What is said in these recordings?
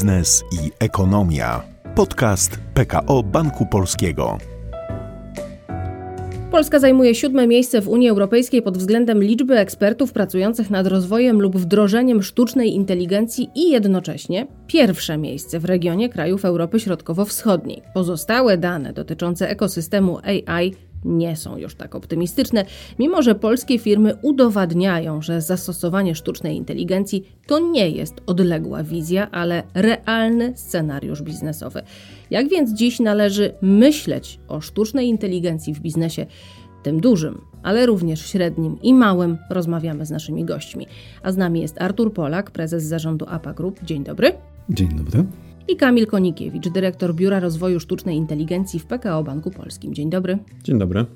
biznes i ekonomia. Podcast PKO Banku Polskiego. Polska zajmuje siódme miejsce w Unii Europejskiej pod względem liczby ekspertów pracujących nad rozwojem lub wdrożeniem sztucznej inteligencji i jednocześnie pierwsze miejsce w regionie krajów Europy Środkowo-Wschodniej. Pozostałe dane dotyczące ekosystemu AI nie są już tak optymistyczne, mimo że polskie firmy udowadniają, że zastosowanie sztucznej inteligencji to nie jest odległa wizja, ale realny scenariusz biznesowy. Jak więc dziś należy myśleć o sztucznej inteligencji w biznesie, tym dużym, ale również średnim i małym, rozmawiamy z naszymi gośćmi. A z nami jest Artur Polak, prezes zarządu APA Group. Dzień dobry. Dzień dobry. I Kamil Konikiewicz, dyrektor Biura Rozwoju Sztucznej Inteligencji w PKO Banku Polskim. Dzień dobry. Dzień dobry.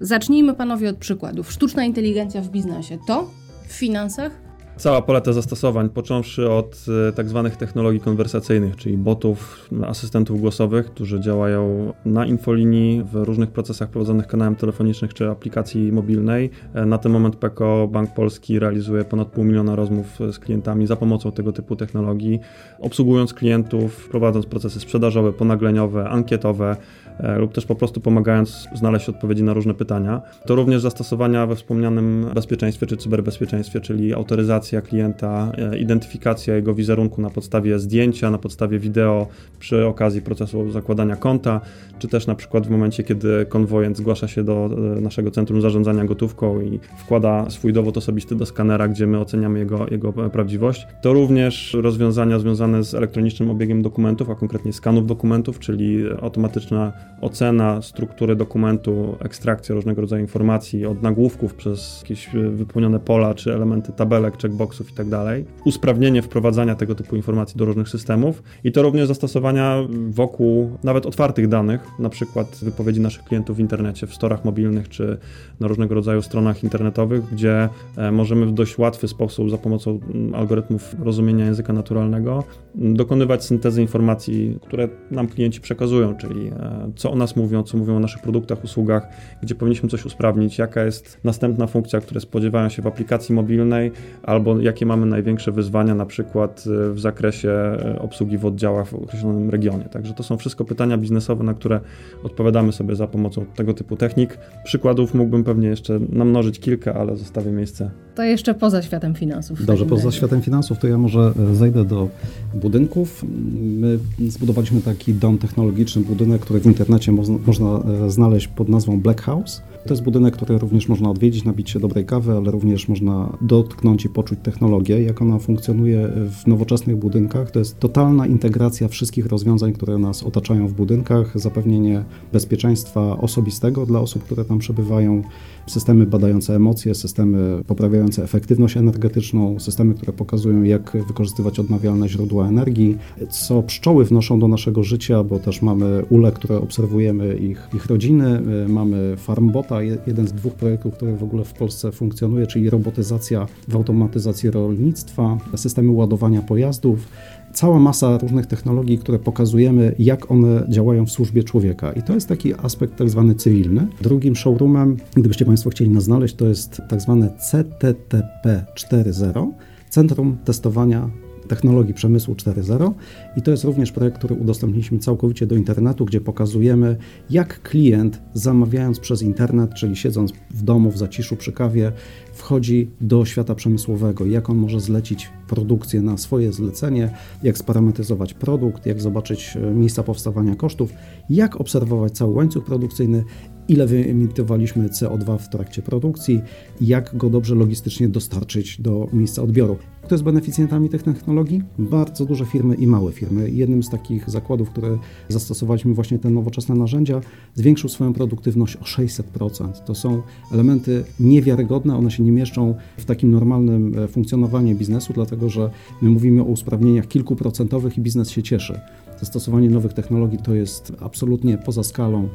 Zacznijmy panowie od przykładów. Sztuczna inteligencja w biznesie to w finansach Cała paleta zastosowań, począwszy od e, tak zwanych technologii konwersacyjnych, czyli botów, asystentów głosowych, którzy działają na infolinii w różnych procesach prowadzonych kanałem telefonicznych czy aplikacji mobilnej. E, na ten moment PKO Bank Polski realizuje ponad pół miliona rozmów z klientami za pomocą tego typu technologii, obsługując klientów, prowadząc procesy sprzedażowe, ponagleniowe, ankietowe, E, lub też po prostu pomagając znaleźć odpowiedzi na różne pytania. To również zastosowania we wspomnianym bezpieczeństwie czy cyberbezpieczeństwie, czyli autoryzacja klienta, e, identyfikacja jego wizerunku na podstawie zdjęcia, na podstawie wideo przy okazji procesu zakładania konta, czy też na przykład w momencie, kiedy konwojent zgłasza się do e, naszego centrum zarządzania gotówką i wkłada swój dowód osobisty do skanera, gdzie my oceniamy jego, jego prawdziwość. To również rozwiązania związane z elektronicznym obiegiem dokumentów, a konkretnie skanów dokumentów, czyli automatyczna ocena struktury dokumentu, ekstrakcja różnego rodzaju informacji od nagłówków przez jakieś wypełnione pola czy elementy tabelek, checkboxów itd. Tak usprawnienie wprowadzania tego typu informacji do różnych systemów i to również zastosowania wokół nawet otwartych danych, na przykład wypowiedzi naszych klientów w internecie, w storach mobilnych czy na różnego rodzaju stronach internetowych, gdzie e, możemy w dość łatwy sposób za pomocą mm, algorytmów rozumienia języka naturalnego dokonywać syntezy informacji, które nam klienci przekazują, czyli e, co o nas mówią, co mówią o naszych produktach, usługach, gdzie powinniśmy coś usprawnić, jaka jest następna funkcja, które spodziewają się w aplikacji mobilnej, albo jakie mamy największe wyzwania, na przykład e, w zakresie obsługi w oddziałach w określonym regionie. Także to są wszystko pytania biznesowe, na które odpowiadamy sobie za pomocą tego typu technik. Przykładów mógłbym pewnie jeszcze namnożyć kilka, ale zostawię miejsce. To jeszcze poza światem finansów. Dobrze, poza razie. światem finansów to ja może e, zejdę do budynków. My zbudowaliśmy taki dom technologiczny, budynek, który w internecie można, można znaleźć pod nazwą Black House. To jest budynek, który również można odwiedzić, nabić się dobrej kawy, ale również można dotknąć i poczuć technologię, jak ona funkcjonuje w nowoczesnych budynkach. To jest totalna integracja wszystkich rozwiązań, które nas otaczają w budynkach, zapewnienie bezpieczeństwa osobistego dla osób, które tam przebywają, systemy badające emocje, systemy poprawiające efektywność energetyczną, systemy, które pokazują, jak wykorzystywać odnawialne źródła energii, co pszczoły wnoszą do naszego życia, bo też mamy ule, które obserwujemy ich, ich rodziny, mamy farmbota, jeden z dwóch projektów, który w ogóle w Polsce funkcjonuje, czyli robotyzacja w automatyzacji rolnictwa, systemy ładowania pojazdów, cała masa różnych technologii, które pokazujemy, jak one działają w służbie człowieka. I to jest taki aspekt tak zwany cywilny. Drugim showroomem, gdybyście Państwo chcieli nas znaleźć, to jest tak zwane CTTP 4.0, Centrum Testowania technologii przemysłu 4.0 i to jest również projekt, który udostępniliśmy całkowicie do internetu, gdzie pokazujemy, jak klient zamawiając przez internet, czyli siedząc w domu w zaciszu przy kawie, wchodzi do świata przemysłowego, jak on może zlecić produkcję na swoje zlecenie, jak sparametryzować produkt, jak zobaczyć e, miejsca powstawania kosztów, jak obserwować cały łańcuch produkcyjny, ile wyemitowaliśmy CO2 w trakcie produkcji, jak go dobrze logistycznie dostarczyć do miejsca odbioru. Kto jest beneficjentami tych technologii? Bardzo duże firmy i małe firmy. Jednym z takich zakładów, które zastosowaliśmy właśnie te nowoczesne narzędzia, zwiększył swoją produktywność o 600%. To są elementy niewiarygodne, one się nie mieszczą w takim normalnym e, funkcjonowaniu biznesu, dlatego że my mówimy o usprawnieniach kilkuprocentowych i biznes się cieszy. Zastosowanie nowych technologii to jest absolutnie poza skalą,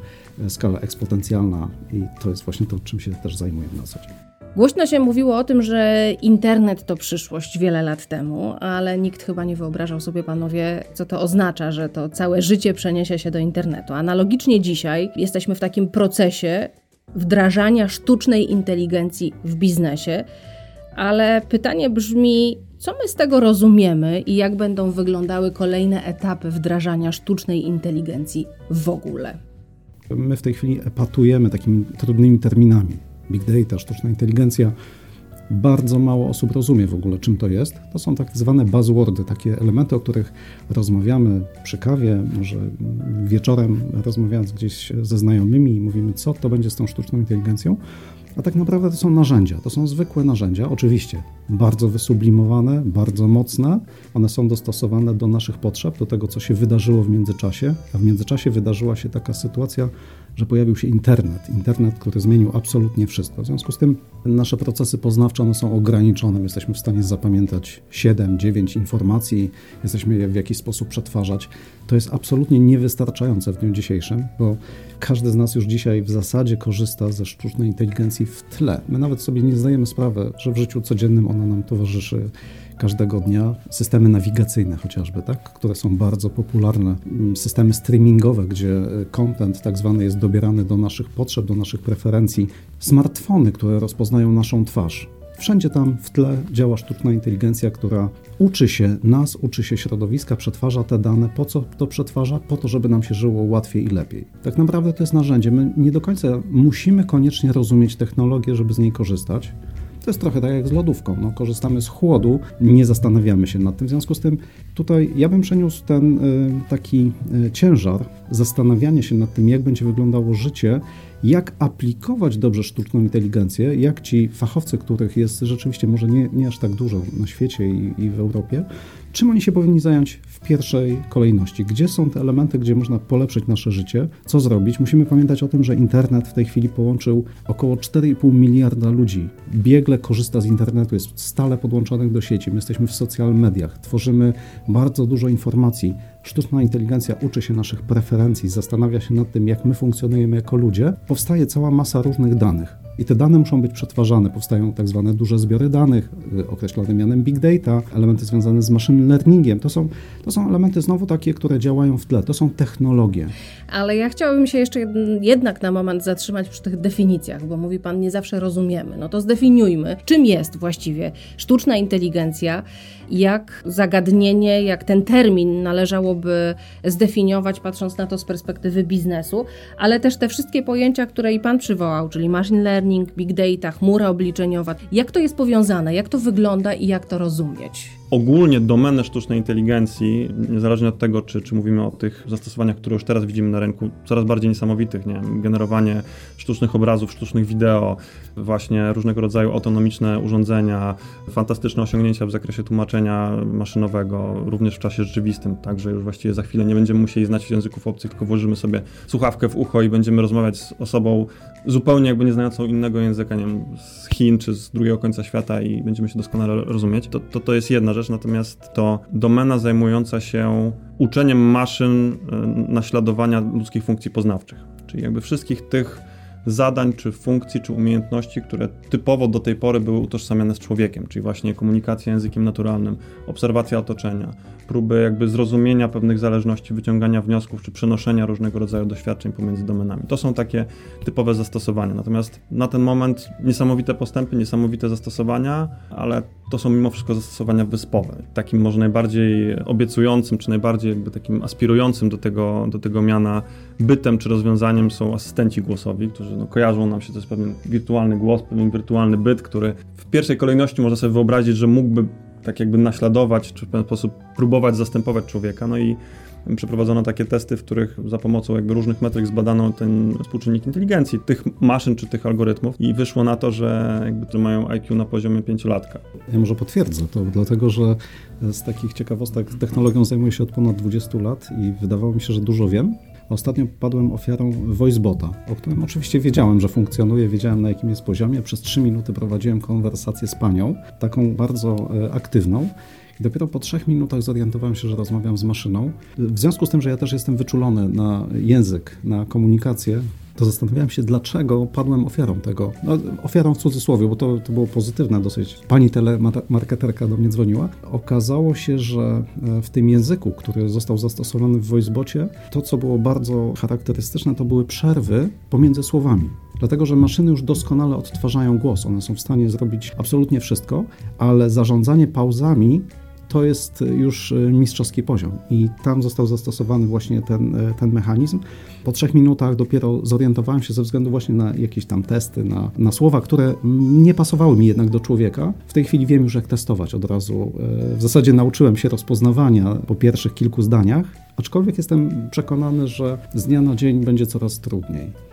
e, skala eksponencjalna i to jest właśnie to, czym się też zajmujemy na co dzień. Głośno się mówiło o tym, że internet to przyszłość wiele lat temu, ale nikt chyba nie wyobrażał sobie, panowie, co to oznacza, że to całe życie przeniesie się do internetu. Analogicznie dzisiaj jesteśmy w takim procesie wdrażania sztucznej inteligencji w biznesie. Ale pytanie brzmi, co my z tego rozumiemy i jak będą wyglądały kolejne etapy wdrażania sztucznej inteligencji w ogóle? My w tej chwili epatujemy takimi trudnymi terminami. Big data, sztuczna inteligencja. Bardzo mało osób rozumie w ogóle, czym to jest. To są tak zwane buzzwordy, takie elementy, o których rozmawiamy przy kawie, może wieczorem rozmawiając gdzieś ze znajomymi mówimy, co to będzie z tą sztuczną inteligencją. A tak naprawdę to są narzędzia, to są zwykłe narzędzia, oczywiście bardzo wysublimowane, bardzo mocne. One są dostosowane do naszych potrzeb, do tego, co się wydarzyło w międzyczasie. A w międzyczasie wydarzyła się taka sytuacja, że pojawił się internet. Internet, który zmienił absolutnie wszystko. W związku z tym nasze procesy poznawcze one są ograniczone. My jesteśmy w stanie zapamiętać 7, 9 informacji, jesteśmy je w jakiś sposób przetwarzać. To jest absolutnie niewystarczające w dniu dzisiejszym, bo każdy z nas już dzisiaj w zasadzie korzysta ze sztucznej inteligencji w tle. My nawet sobie nie zdajemy sprawy, że w życiu codziennym ona nam towarzyszy każdego dnia. Systemy nawigacyjne chociażby, tak, które są bardzo popularne. Mm, systemy streamingowe, gdzie e, content tak zwany jest dobierany do naszych potrzeb, do naszych preferencji. Smartfony, które rozpoznają naszą twarz. Wszędzie tam w tle działa sztuczna inteligencja, która uczy się nas, uczy się środowiska, przetwarza te dane. Po co to przetwarza? Po to, żeby nam się żyło łatwiej i lepiej. Tak naprawdę to jest narzędzie. My nie do końca musimy koniecznie rozumieć technologię, żeby z niej korzystać. To jest trochę tak jak z lodówką. No, korzystamy z chłodu, nie zastanawiamy się nad tym. W związku z tym tutaj ja bym przeniósł ten y, taki y, ciężar zastanawiania się nad tym, jak będzie wyglądało życie, jak aplikować dobrze sztuczną inteligencję, jak ci fachowcy, których jest rzeczywiście może nie, nie aż tak dużo na świecie i, i w Europie, czym oni się powinni zająć w pierwszej kolejności? Gdzie są te elementy, gdzie można polepszyć nasze życie? Co zrobić? Musimy pamiętać o tym, że internet w tej chwili połączył około 4,5 miliarda ludzi. Biegle korzysta z internetu, jest stale podłączonych do sieci. My jesteśmy w social mediach, tworzymy bardzo dużo informacji. Sztuczna inteligencja uczy się naszych preferencji, zastanawia się nad tym, jak my funkcjonujemy jako ludzie. Powstaje cała masa różnych danych. I te dane muszą być przetwarzane. Powstają tak zwane duże zbiory danych, y, określone mianem big data, elementy związane z machine learningiem. To są, to są elementy znowu takie, które działają w tle. To są technologie. Ale ja chciałabym się jeszcze jednak na moment zatrzymać przy tych definicjach, bo mówi Pan, nie zawsze rozumiemy. No to zdefiniujmy, czym jest właściwie sztuczna inteligencja, jak zagadnienie, jak ten termin należałoby zdefiniować, patrząc na to z perspektywy biznesu, ale też te wszystkie pojęcia, które i Pan przywołał, czyli machine learning, big data, chmura obliczeniowa. Jak to jest powiązane, jak to wygląda i jak to rozumieć? Ogólnie domenę sztucznej inteligencji, niezależnie od tego, czy, czy mówimy o tych zastosowaniach, które już teraz widzimy na rynku, coraz bardziej niesamowitych, nie? Generowanie sztucznych obrazów, sztucznych wideo, właśnie różnego rodzaju autonomiczne urządzenia, fantastyczne osiągnięcia w zakresie tłumaczenia maszynowego, również w czasie rzeczywistym, także już właściwie za chwilę nie będziemy musieli znać języków obcych, tylko włożymy sobie słuchawkę w ucho i będziemy rozmawiać z osobą zupełnie jakby nie znającą innego języka, nie wiem, z Chin czy z drugiego końca świata i będziemy się doskonale rozumieć. To, to, to jest jedna rzecz, natomiast to domena zajmująca się uczeniem maszyn e, naśladowania ludzkich funkcji poznawczych, czyli jakby wszystkich tych zadań, czy funkcji, czy umiejętności, które typowo do tej pory były utożsamiane z człowiekiem, czyli właśnie komunikacja językiem naturalnym, obserwacja otoczenia, próby jakby zrozumienia pewnych zależności, wyciągania wniosków, czy przenoszenia różnego rodzaju doświadczeń pomiędzy domenami. To są takie typowe zastosowania. Natomiast na ten moment niesamowite postępy, niesamowite zastosowania, ale to są mimo wszystko zastosowania wyspowe. Takim może najbardziej obiecującym, czy najbardziej jakby takim aspirującym do tego, do tego miana bytem czy rozwiązaniem są asystenci głosowi, którzy no, kojarzą nam się, to jest pewien wirtualny głos, pewien wirtualny byt, który w pierwszej kolejności można sobie wyobrazić, że mógłby tak jakby naśladować, czy w pewien sposób próbować zastępować człowieka. No i przeprowadzono takie testy, w których za pomocą jakby różnych metryk zbadano ten współczynnik inteligencji tych maszyn czy tych algorytmów i wyszło na to, że jakby to mają IQ na poziomie pięciolatka. Ja może potwierdzę to, dlatego że z takich ciekawostek technologią zajmuję się od ponad 20 lat i wydawało mi się, że dużo wiem. Ostatnio padłem ofiarą voicebota, o którym oczywiście wiedziałem, że funkcjonuje, wiedziałem na jakim jest poziomie. Przez 3 minuty prowadziłem konwersację z panią, taką bardzo e, aktywną. I dopiero po trzech minutach zorientowałem się, że rozmawiam z maszyną. W związku z tym, że ja też jestem wyczulony na język, na komunikację, to zastanawiałem się, dlaczego padłem ofiarą tego. No, ofiarą w cudzysłowie, bo to, to było pozytywne dosyć. Pani telemarketerka do mnie dzwoniła. Okazało się, że e, w tym języku, który został zastosowany w voicebocie, to, co było bardzo charakterystyczne, to były przerwy pomiędzy słowami. Dlatego, że maszyny już doskonale odtwarzają głos. One są w stanie zrobić absolutnie wszystko, ale zarządzanie pauzami to jest już mistrzowski poziom i tam został zastosowany właśnie ten, ten mechanizm. Po trzech minutach dopiero zorientowałem się ze względu właśnie na jakieś tam testy, na, na słowa, które nie pasowały mi jednak do człowieka. W tej chwili wiem już jak testować od razu. W zasadzie nauczyłem się rozpoznawania po pierwszych kilku zdaniach, aczkolwiek jestem przekonany, że z dnia na dzień będzie coraz trudniej.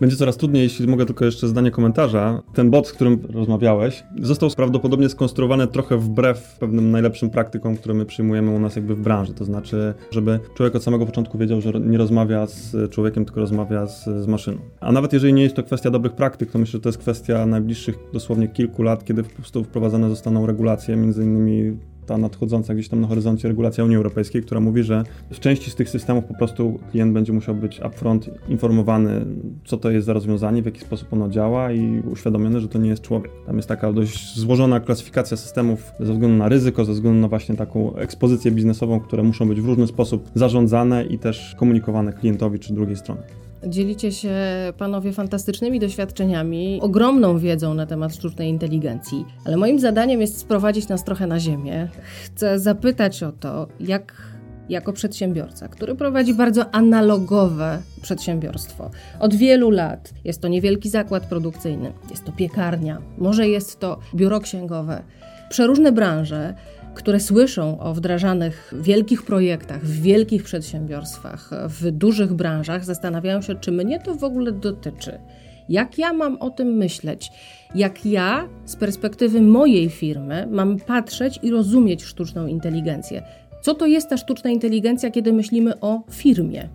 Będzie coraz trudniej, jeśli mogę tylko jeszcze zdanie komentarza. Ten bot, z którym rozmawiałeś, został prawdopodobnie skonstruowany trochę wbrew pewnym najlepszym praktykom, które my przyjmujemy u nas jakby w branży. To znaczy, żeby człowiek od samego początku wiedział, że nie rozmawia z człowiekiem, tylko rozmawia z, z maszyną. A nawet jeżeli nie jest to kwestia dobrych praktyk, to myślę, że to jest kwestia najbliższych dosłownie kilku lat, kiedy po prostu wprowadzane zostaną regulacje, między innymi ta nadchodząca gdzieś tam na horyzoncie regulacja Unii Europejskiej, która mówi, że w części z tych systemów po prostu klient będzie musiał być upfront informowany, co to jest za rozwiązanie, w jaki sposób ono działa i uświadomiony, że to nie jest człowiek. Tam jest taka dość złożona klasyfikacja systemów ze względu na ryzyko, ze względu na właśnie taką ekspozycję biznesową, które muszą być w różny sposób zarządzane i też komunikowane klientowi czy drugiej stronie. Dzielicie się panowie fantastycznymi doświadczeniami, ogromną wiedzą na temat sztucznej inteligencji, ale moim zadaniem jest sprowadzić nas trochę na ziemię. Chcę zapytać o to, jak jako przedsiębiorca, który prowadzi bardzo analogowe przedsiębiorstwo. Od wielu lat jest to niewielki zakład produkcyjny, jest to piekarnia, może jest to biuro księgowe. Przeróżne branże które słyszą o wdrażanych wielkich projektach, w wielkich przedsiębiorstwach, w dużych branżach, zastanawiają się, czy mnie to w ogóle dotyczy. Jak ja mam o tym myśleć? Jak ja z perspektywy mojej firmy mam patrzeć i rozumieć sztuczną inteligencję? Co to jest ta sztuczna inteligencja, kiedy myślimy o firmie?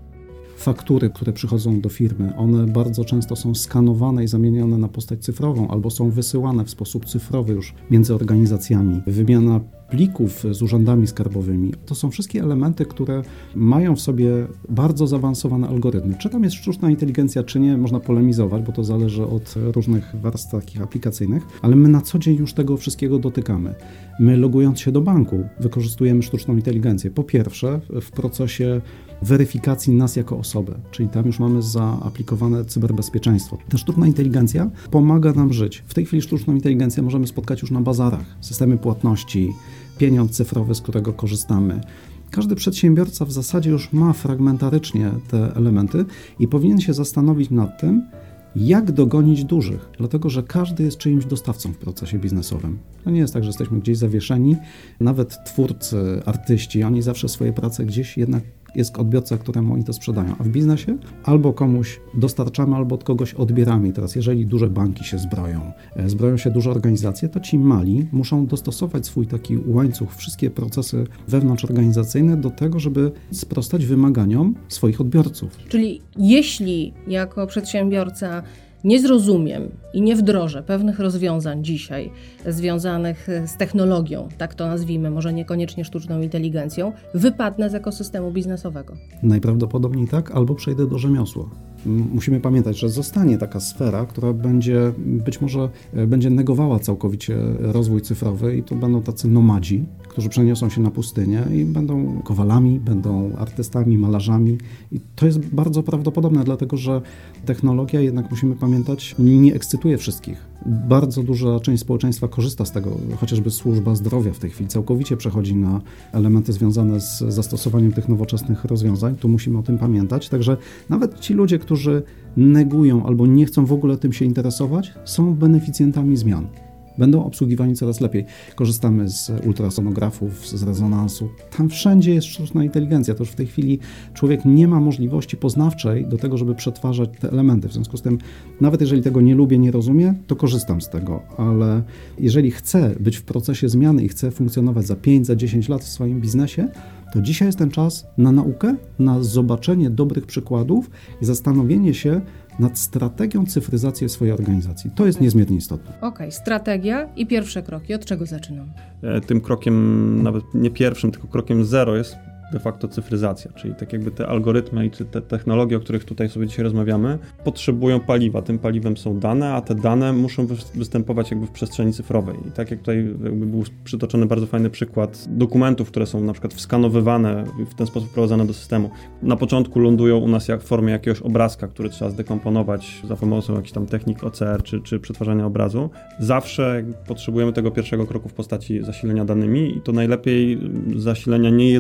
Faktury, które przychodzą do firmy, one bardzo często są skanowane i zamienione na postać cyfrową, albo są wysyłane w sposób cyfrowy już między organizacjami. Wymiana plików z urzędami skarbowymi. To są wszystkie elementy, które mają w sobie bardzo zaawansowane algorytmy. Czy tam jest sztuczna inteligencja, czy nie, można polemizować, bo to zależy od różnych warstw takich aplikacyjnych, ale my na co dzień już tego wszystkiego dotykamy. My logując się do banku wykorzystujemy sztuczną inteligencję. Po pierwsze w procesie weryfikacji nas jako osoby, czyli tam już mamy zaaplikowane cyberbezpieczeństwo. Ta sztuczna inteligencja pomaga nam żyć. W tej chwili sztuczną inteligencję możemy spotkać już na bazarach, systemy płatności, pieniądz cyfrowy, z którego korzystamy. Każdy przedsiębiorca w zasadzie już ma fragmentarycznie te elementy i powinien się zastanowić nad tym, jak dogonić dużych, dlatego że każdy jest czyimś dostawcą w procesie biznesowym. To nie jest tak, że jesteśmy gdzieś zawieszeni. Nawet twórcy, artyści, oni zawsze swoje prace gdzieś jednak jest odbiorca, któremu oni to sprzedają. A w biznesie albo komuś dostarczamy, albo od kogoś odbieramy. I teraz, jeżeli duże banki się zbroją, e, zbroją się duże organizacje, to ci mali muszą dostosować swój taki łańcuch, wszystkie procesy wewnątrzorganizacyjne do tego, żeby sprostać wymaganiom swoich odbiorców. Czyli jeśli jako przedsiębiorca nie zrozumiem i nie wdrożę pewnych rozwiązań dzisiaj związanych z technologią, tak to nazwijmy, może niekoniecznie sztuczną inteligencją, wypadnę z ekosystemu biznesowego. Najprawdopodobniej tak, albo przejdę do rzemiosła. Musimy pamiętać, że zostanie taka sfera, która będzie być może e, będzie negowała całkowicie rozwój cyfrowy i to będą tacy nomadzi, którzy przeniosą się na pustynię i będą kowalami, będą artystami, malarzami. I to jest bardzo prawdopodobne, dlatego że technologia, jednak musimy pamiętać, nie ekscytuje wszystkich. Bardzo duża część społeczeństwa korzysta z tego, chociażby służba zdrowia w tej chwili całkowicie przechodzi na elementy związane z zastosowaniem tych nowoczesnych rozwiązań. Tu musimy o tym pamiętać. Także nawet ci ludzie, którzy negują albo nie chcą w ogóle tym się interesować, są beneficjentami zmian będą obsługiwani coraz lepiej. Korzystamy z ultrasonografów, z rezonansu. Tam wszędzie jest sztuczna inteligencja. To już w tej chwili człowiek nie ma możliwości poznawczej do tego, żeby przetwarzać te elementy. W związku z tym, nawet jeżeli tego nie lubię, nie rozumiem, to korzystam z tego, ale jeżeli chcę być w procesie zmiany i chcę funkcjonować za 5, za 10 lat w swoim biznesie, to dzisiaj jest ten czas na naukę, na zobaczenie dobrych przykładów i zastanowienie się, nad strategią cyfryzacji swojej organizacji. To jest niezmiernie istotne. Okej, okay, strategia i pierwsze kroki. Od czego zaczynam? E, tym krokiem, nawet nie pierwszym, tylko krokiem zero jest de facto cyfryzacja, czyli tak jakby te algorytmy i te technologie, o których tutaj sobie dzisiaj rozmawiamy, potrzebują paliwa. Tym paliwem są dane, a te dane muszą występować jakby w przestrzeni cyfrowej. I tak jak tutaj był przytoczony bardzo fajny przykład dokumentów, które są na przykład wskanowywane i w ten sposób wprowadzane do systemu. Na początku lądują u nas jak w formie jakiegoś obrazka, który trzeba zdekomponować za pomocą jakichś tam technik OCR czy, czy przetwarzania obrazu. Zawsze potrzebujemy tego pierwszego kroku w postaci zasilenia danymi i to najlepiej zasilenia nie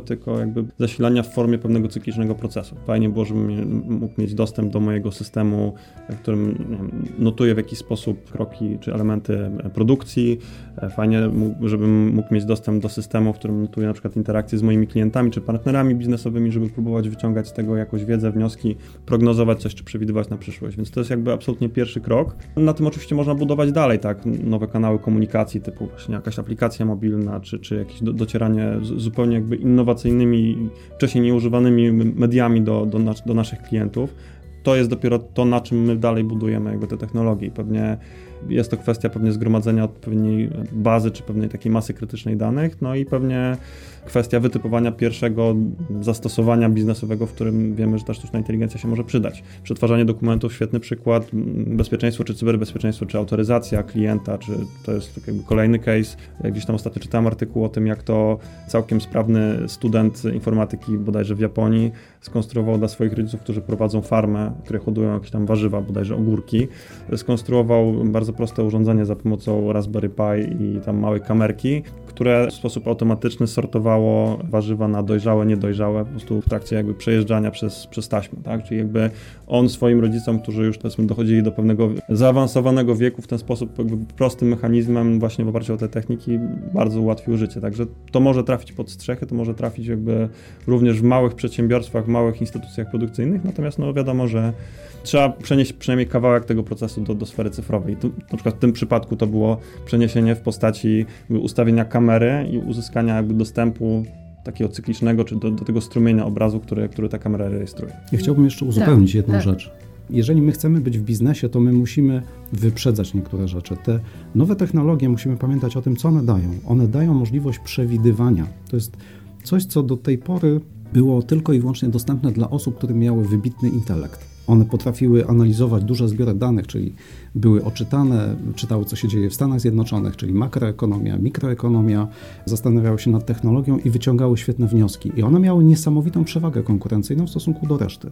tylko jakby zasilania w formie pewnego cyklicznego procesu. Fajnie było, żebym mógł mieć dostęp do mojego systemu, w którym notuję w jakiś sposób kroki czy elementy produkcji. Fajnie, żebym mógł mieć dostęp do systemu, w którym notuję na przykład interakcje z moimi klientami czy partnerami biznesowymi, żeby próbować wyciągać z tego jakąś wiedzę, wnioski, prognozować coś czy przewidywać na przyszłość. Więc to jest jakby absolutnie pierwszy krok. Na tym oczywiście można budować dalej, tak, nowe kanały komunikacji typu właśnie jakaś aplikacja mobilna czy, czy jakieś do, docieranie zupełnie jakby innowacyjnymi, wcześniej nieużywanymi mediami do, do, do naszych klientów. To jest dopiero to, na czym my dalej budujemy jakby te technologie. Pewnie jest to kwestia pewnie zgromadzenia odpowiedniej bazy czy pewnej takiej masy krytycznej danych, no i pewnie kwestia wytypowania pierwszego zastosowania biznesowego, w którym wiemy, że ta sztuczna inteligencja się może przydać. Przetwarzanie dokumentów, świetny przykład, bezpieczeństwo czy cyberbezpieczeństwo, czy autoryzacja klienta, czy to jest tak jakby kolejny case. Gdzieś tam ostatnio czytałem artykuł o tym, jak to całkiem sprawny student informatyki bodajże w Japonii skonstruował dla swoich rodziców, którzy prowadzą farmę, które hodują jakieś tam warzywa, bodajże ogórki, skonstruował bardzo proste urządzenie za pomocą Raspberry Pi i tam małej kamerki, które w sposób automatyczny sortowało warzywa na dojrzałe, niedojrzałe, po prostu w trakcie jakby przejeżdżania przez, przez taśmę, tak? Czyli jakby on swoim rodzicom, którzy już powiedzmy dochodzili do pewnego zaawansowanego wieku w ten sposób jakby prostym mechanizmem właśnie w oparciu o te techniki bardzo ułatwił życie. Także to może trafić pod strzechy, to może trafić jakby również w małych przedsiębiorstwach, w małych instytucjach produkcyjnych, natomiast no wiadomo, że trzeba przenieść przynajmniej kawałek tego procesu do, do sfery cyfrowej. Tu, na przykład w tym przypadku to było przeniesienie w postaci ustawienia kamery i uzyskania jakby dostępu takiego cyklicznego, czy do, do tego strumienia obrazu, który, który ta kamera rejestruje. Ja chciałbym jeszcze uzupełnić tak, jedną tak. rzecz. Jeżeli my chcemy być w biznesie, to my musimy wyprzedzać niektóre rzeczy. Te nowe technologie, musimy pamiętać o tym, co one dają. One dają możliwość przewidywania. To jest coś, co do tej pory było tylko i wyłącznie dostępne dla osób, które miały wybitny intelekt. One potrafiły analizować duże zbiory danych, czyli były oczytane, czytały, co się dzieje w Stanach Zjednoczonych, czyli makroekonomia, mikroekonomia, zastanawiały się nad technologią i wyciągały świetne wnioski. I one miały niesamowitą przewagę konkurencyjną w stosunku do reszty.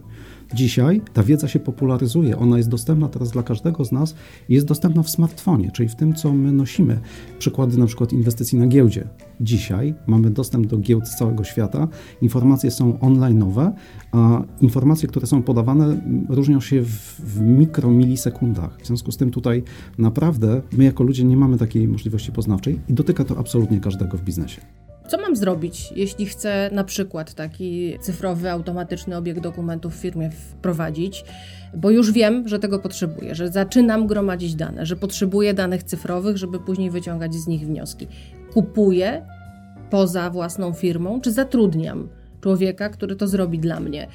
Dzisiaj ta wiedza się popularyzuje, ona jest dostępna teraz dla każdego z nas i jest dostępna w smartfonie, czyli w tym, co my nosimy. Przykłady na przykład inwestycji na giełdzie. Dzisiaj mamy dostęp do giełd z całego świata, informacje są online'owe, a informacje, które są podawane, różnią się w, w mikromilisekundach. W związku z tym tutaj naprawdę my jako ludzie nie mamy takiej możliwości poznawczej i dotyka to absolutnie każdego w biznesie. Co mam zrobić, jeśli chcę na przykład taki cyfrowy, automatyczny obieg dokumentów w firmie wprowadzić, bo już wiem, że tego potrzebuję, że zaczynam gromadzić dane, że potrzebuję danych cyfrowych, żeby później wyciągać z nich wnioski. Kupuję poza własną firmą, czy zatrudniam człowieka, który to zrobi dla mnie?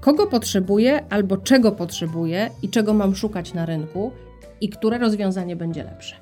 Kogo potrzebuję albo czego potrzebuję i czego mam szukać na rynku i które rozwiązanie będzie lepsze?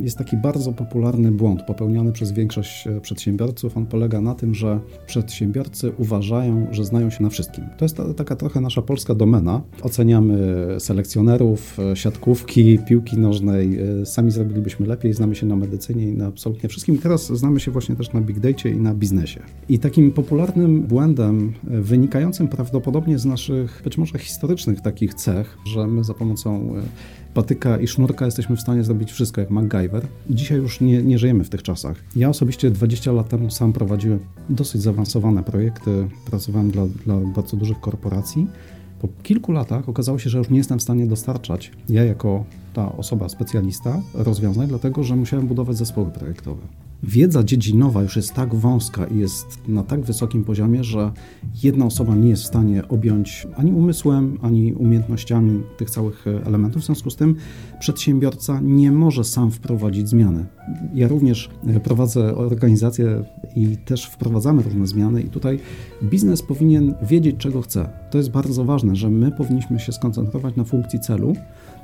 Jest taki bardzo popularny błąd popełniany przez większość e, przedsiębiorców. On polega na tym, że przedsiębiorcy uważają, że znają się na wszystkim. To jest ta, taka trochę nasza polska domena. Oceniamy selekcjonerów, e, siatkówki, piłki nożnej. E, sami zrobilibyśmy lepiej, znamy się na medycynie i na absolutnie wszystkim. Teraz znamy się właśnie też na big data i na biznesie. I takim popularnym błędem, wynikającym prawdopodobnie z naszych być może historycznych takich cech, że my za pomocą patyka i sznurka jesteśmy w stanie zrobić wszystko jak MacGyver. Dzisiaj już nie, nie żyjemy w tych czasach. Ja osobiście 20 lat temu sam prowadziłem dosyć zaawansowane projekty, pracowałem dla, dla bardzo dużych korporacji. Po kilku latach okazało się, że już nie jestem w stanie dostarczać, ja jako ta osoba specjalista, rozwiązań, dlatego że musiałem budować zespoły projektowe wiedza dziedzinowa już jest tak wąska i jest na tak wysokim poziomie, że jedna osoba nie jest w stanie objąć ani umysłem, ani umiejętnościami tych całych elementów. W związku z tym przedsiębiorca nie może sam wprowadzić zmiany. Ja również prowadzę organizację i też wprowadzamy różne zmiany, i tutaj biznes powinien wiedzieć, czego chce. To jest bardzo ważne, że my powinniśmy się skoncentrować na funkcji celu,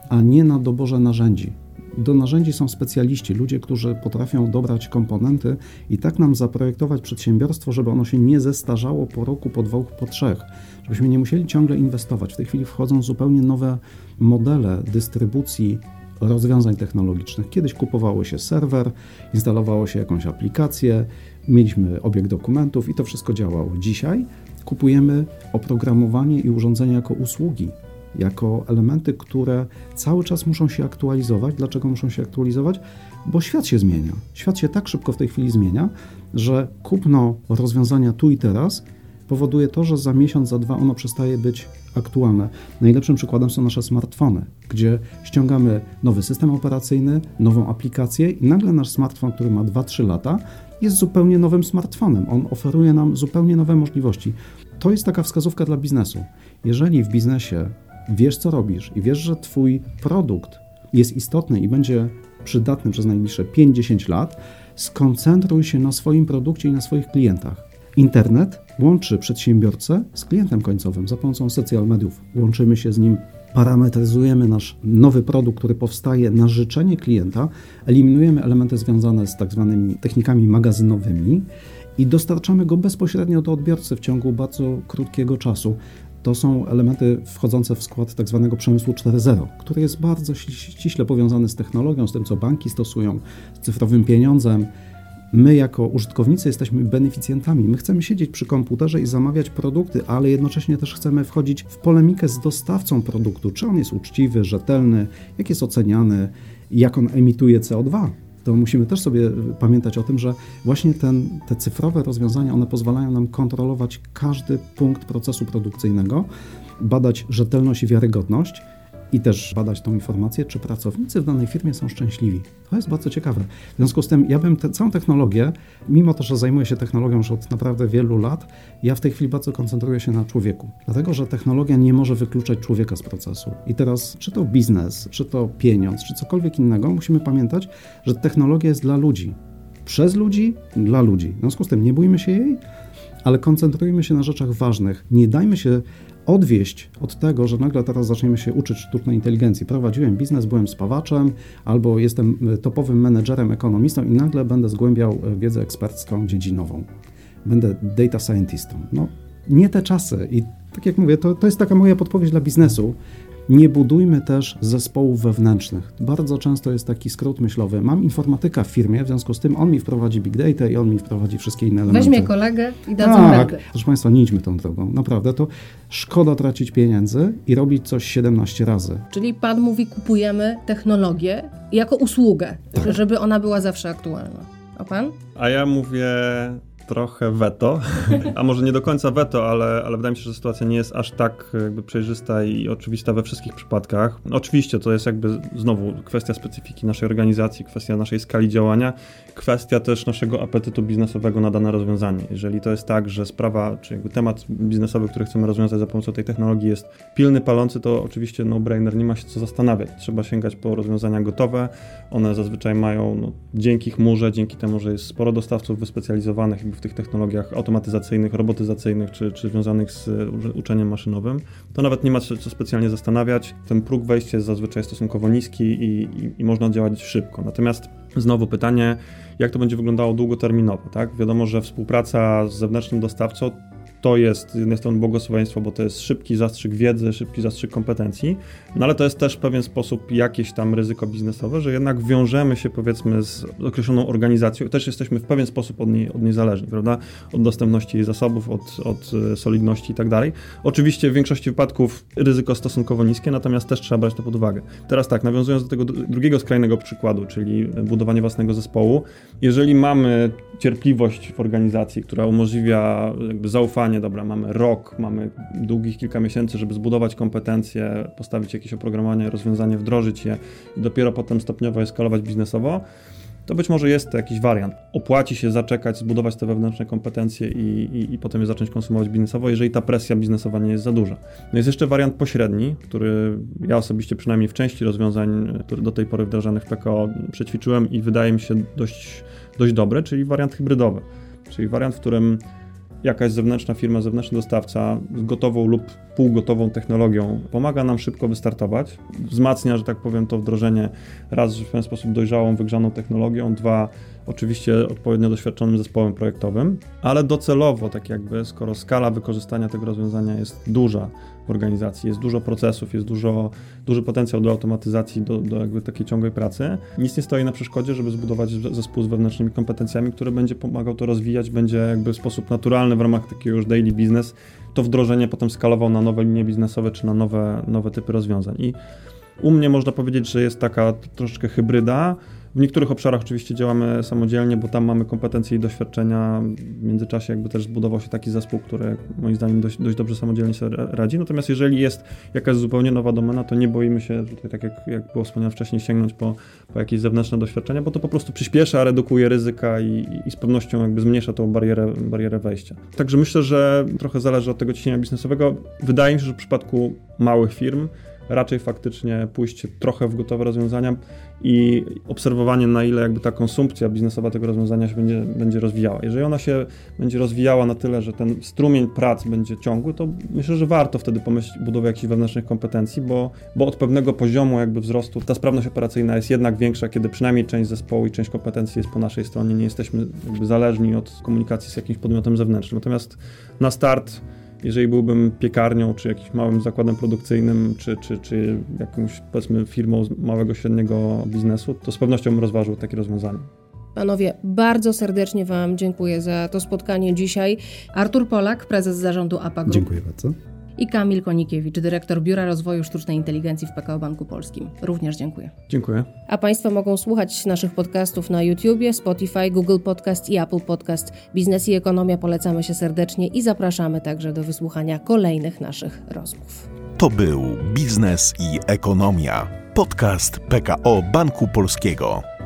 a nie na doborze narzędzi Do narzędzi są specjaliści, ludzie, którzy potrafią dobrać komponenty i tak nam zaprojektować przedsiębiorstwo, żeby ono się nie zestarzało po roku, po dwóch, po trzech, żebyśmy nie musieli ciągle inwestować. W tej chwili wchodzą zupełnie nowe modele dystrybucji rozwiązań technologicznych. Kiedyś kupowało się serwer, instalowało się jakąś aplikację, mieliśmy obieg dokumentów i to wszystko działało. Dzisiaj kupujemy oprogramowanie i urządzenia jako usługi, jako elementy, które cały czas muszą się aktualizować. Dlaczego muszą się aktualizować? Bo świat się zmienia. Świat się tak szybko w tej chwili zmienia, że kupno rozwiązania tu i teraz powoduje to, że za miesiąc, za dwa ono przestaje być aktualne. Najlepszym przykładem są nasze smartfony, gdzie ściągamy nowy system operacyjny, nową aplikację i nagle nasz smartfon, który ma 2-3 lata, jest zupełnie nowym smartfonem. On oferuje nam zupełnie nowe możliwości. To jest taka wskazówka dla biznesu. Jeżeli w biznesie wiesz, co robisz i wiesz, że Twój produkt jest istotny i będzie przydatny przez najbliższe 5-10 lat, skoncentruj się na swoim produkcie i na swoich klientach. Internet łączy przedsiębiorcę z klientem końcowym za pomocą social mediów. Łączymy się z nim, parametryzujemy nasz nowy produkt, który powstaje na życzenie klienta, eliminujemy elementy związane z tak zwanymi technikami magazynowymi i dostarczamy go bezpośrednio do odbiorcy w ciągu bardzo krótkiego czasu. To są elementy wchodzące w skład tak zwanego przemysłu 4.0, który jest bardzo ściśle powiązany z technologią, z tym, co banki stosują, z cyfrowym pieniądzem, My, jako użytkownicy, jesteśmy beneficjentami. My chcemy siedzieć przy komputerze i zamawiać produkty, ale jednocześnie też chcemy wchodzić w polemikę z dostawcą produktu, czy on jest uczciwy, rzetelny, jak jest oceniany, jak on emituje CO2 to musimy też sobie pamiętać o tym, że właśnie ten, te cyfrowe rozwiązania, one pozwalają nam kontrolować każdy punkt procesu produkcyjnego, badać rzetelność i wiarygodność, i też badać tą informację, czy pracownicy w danej firmie są szczęśliwi. To jest bardzo ciekawe. W związku z tym ja bym tę całą technologię, mimo to, że zajmuję się technologią już od naprawdę wielu lat, ja w tej chwili bardzo koncentruję się na człowieku. Dlatego, że technologia nie może wykluczać człowieka z procesu. I teraz, czy to biznes, czy to pieniądz, czy cokolwiek innego, musimy pamiętać, że technologia jest dla ludzi. Przez ludzi, dla ludzi. W związku z tym nie bójmy się jej, ale koncentrujmy się na rzeczach ważnych. Nie dajmy się odwieść od tego, że nagle teraz zaczniemy się uczyć sztucznej inteligencji. Prowadziłem biznes, byłem spawaczem albo jestem e, topowym menedżerem, ekonomistą i nagle będę zgłębiał e, wiedzę ekspercką, dziedzinową. Będę data scientistą. No, nie te czasy. I tak jak mówię, to, to jest taka moja podpowiedź dla biznesu. Nie budujmy też zespołów wewnętrznych. Bardzo często jest taki skrót myślowy. Mam informatyka w firmie, w związku z tym on mi wprowadzi big data i on mi wprowadzi wszystkie inne elementy. Weźmie kolegę i dadzą tak. radę. Proszę Państwa, nie idźmy tą drogą. Naprawdę, to szkoda tracić pieniędzy i robić coś 17 razy. Czyli Pan mówi, kupujemy technologię jako usługę, Tak. żeby ona była zawsze aktualna. A Pan? A ja mówię trochę weto, a może nie do końca weto, ale, ale wydaje mi się, że sytuacja nie jest aż tak jakby przejrzysta i oczywista we wszystkich przypadkach. Oczywiście to jest jakby znowu kwestia specyfiki naszej organizacji, kwestia naszej skali działania, kwestia też naszego apetytu biznesowego na dane rozwiązanie. Jeżeli to jest tak, że sprawa, czy jakby temat biznesowy, który chcemy rozwiązać za pomocą tej technologii jest pilny, palący, to oczywiście no-brainer, nie ma się co zastanawiać. Trzeba sięgać po rozwiązania gotowe. One zazwyczaj mają no, dzięki chmurze, dzięki temu, że jest sporo dostawców wyspecjalizowanych w tych technologiach automatyzacyjnych, robotyzacyjnych czy, czy związanych z uże- uczeniem maszynowym, to nawet nie ma się co specjalnie zastanawiać. Ten próg wejścia jest zazwyczaj stosunkowo niski i, i, i można działać szybko. Natomiast znowu pytanie, jak to będzie wyglądało długoterminowo, tak? Wiadomo, że współpraca z zewnętrznym dostawcą to jest z jednej strony błogosławieństwo, bo to jest szybki zastrzyk wiedzy, szybki zastrzyk kompetencji, no ale to jest też w pewien sposób jakieś tam ryzyko biznesowe, że jednak wiążemy się powiedzmy z określoną organizacją, też jesteśmy w pewien sposób od niej, od niej zależni, prawda? Od dostępności jej zasobów, od, od e, solidności i tak dalej. Oczywiście w większości wypadków ryzyko stosunkowo niskie, natomiast też trzeba brać to pod uwagę. Teraz tak, nawiązując do tego dru- drugiego skrajnego przykładu, czyli budowanie własnego zespołu, jeżeli mamy cierpliwość w organizacji, która umożliwia jakby zaufanie, dobra, mamy rok, mamy długich kilka miesięcy, żeby zbudować kompetencje, postawić jakieś oprogramowanie, rozwiązanie, wdrożyć je i dopiero potem stopniowo je skalować biznesowo, to być może jest to jakiś wariant. Opłaci się zaczekać, zbudować te wewnętrzne kompetencje i, i, i potem je zacząć konsumować biznesowo, jeżeli ta presja biznesowa nie jest za duża. No jest jeszcze wariant pośredni, który ja osobiście przynajmniej w części rozwiązań, które do tej pory wdrażanych w PKO przećwiczyłem i wydaje mi się dość, dość dobry, czyli wariant hybrydowy. Czyli wariant, w którym jakaś zewnętrzna firma, zewnętrzny dostawca gotową lub półgotową technologią. Pomaga nam szybko wystartować, wzmacnia, że tak powiem, to wdrożenie raz w pewien sposób dojrzałą, wygrzaną technologią, dwa oczywiście odpowiednio doświadczonym zespołem projektowym, ale docelowo, tak jakby, skoro skala wykorzystania tego rozwiązania jest duża w organizacji, jest dużo procesów, jest dużo, duży potencjał do automatyzacji, do, do jakby takiej ciągłej pracy, nic nie stoi na przeszkodzie, żeby zbudować zespół z wewnętrznymi kompetencjami, który będzie pomagał to rozwijać, będzie jakby w sposób naturalny w ramach takiego już daily business to wdrożenie potem skalował na nowe linie biznesowe czy na nowe, nowe typy rozwiązań. I u mnie można powiedzieć, że jest taka troszeczkę hybryda, w niektórych obszarach oczywiście działamy samodzielnie, bo tam mamy kompetencje i doświadczenia. W międzyczasie jakby też zbudował się taki zespół, który moim zdaniem dość, dość dobrze samodzielnie sobie radzi. Natomiast jeżeli jest jakaś zupełnie nowa domena, to nie boimy się tutaj, tak jak, jak było wspomniane wcześniej, sięgnąć po, po jakieś zewnętrzne doświadczenia, bo to po prostu przyspiesza, redukuje ryzyka i, i z pewnością jakby zmniejsza tą barierę, barierę wejścia. Także myślę, że trochę zależy od tego ciśnienia biznesowego. Wydaje mi się, że w przypadku małych firm raczej faktycznie pójść trochę w gotowe rozwiązania i obserwowanie, na ile jakby ta konsumpcja biznesowa tego rozwiązania się będzie, będzie rozwijała. Jeżeli ona się będzie rozwijała na tyle, że ten strumień prac będzie ciągły, to myślę, że warto wtedy pomyśleć o budowie jakichś wewnętrznych kompetencji, bo, bo od pewnego poziomu jakby wzrostu ta sprawność operacyjna jest jednak większa, kiedy przynajmniej część zespołu i część kompetencji jest po naszej stronie, nie jesteśmy jakby zależni od komunikacji z jakimś podmiotem zewnętrznym. Natomiast na start jeżeli byłbym piekarnią, czy jakimś małym zakładem produkcyjnym, czy, czy, czy jakąś powiedzmy firmą małego, średniego biznesu, to z pewnością bym rozważył takie rozwiązanie. Panowie, bardzo serdecznie Wam dziękuję za to spotkanie dzisiaj. Artur Polak, prezes zarządu APA Group. Dziękuję bardzo i Kamil Konikiewicz, dyrektor Biura Rozwoju Sztucznej Inteligencji w PKO Banku Polskim. Również dziękuję. Dziękuję. A Państwo mogą słuchać naszych podcastów na YouTubie, Spotify, Google Podcast i Apple Podcast. Biznes i ekonomia polecamy się serdecznie i zapraszamy także do wysłuchania kolejnych naszych rozmów. To był Biznes i Ekonomia, podcast PKO Banku Polskiego.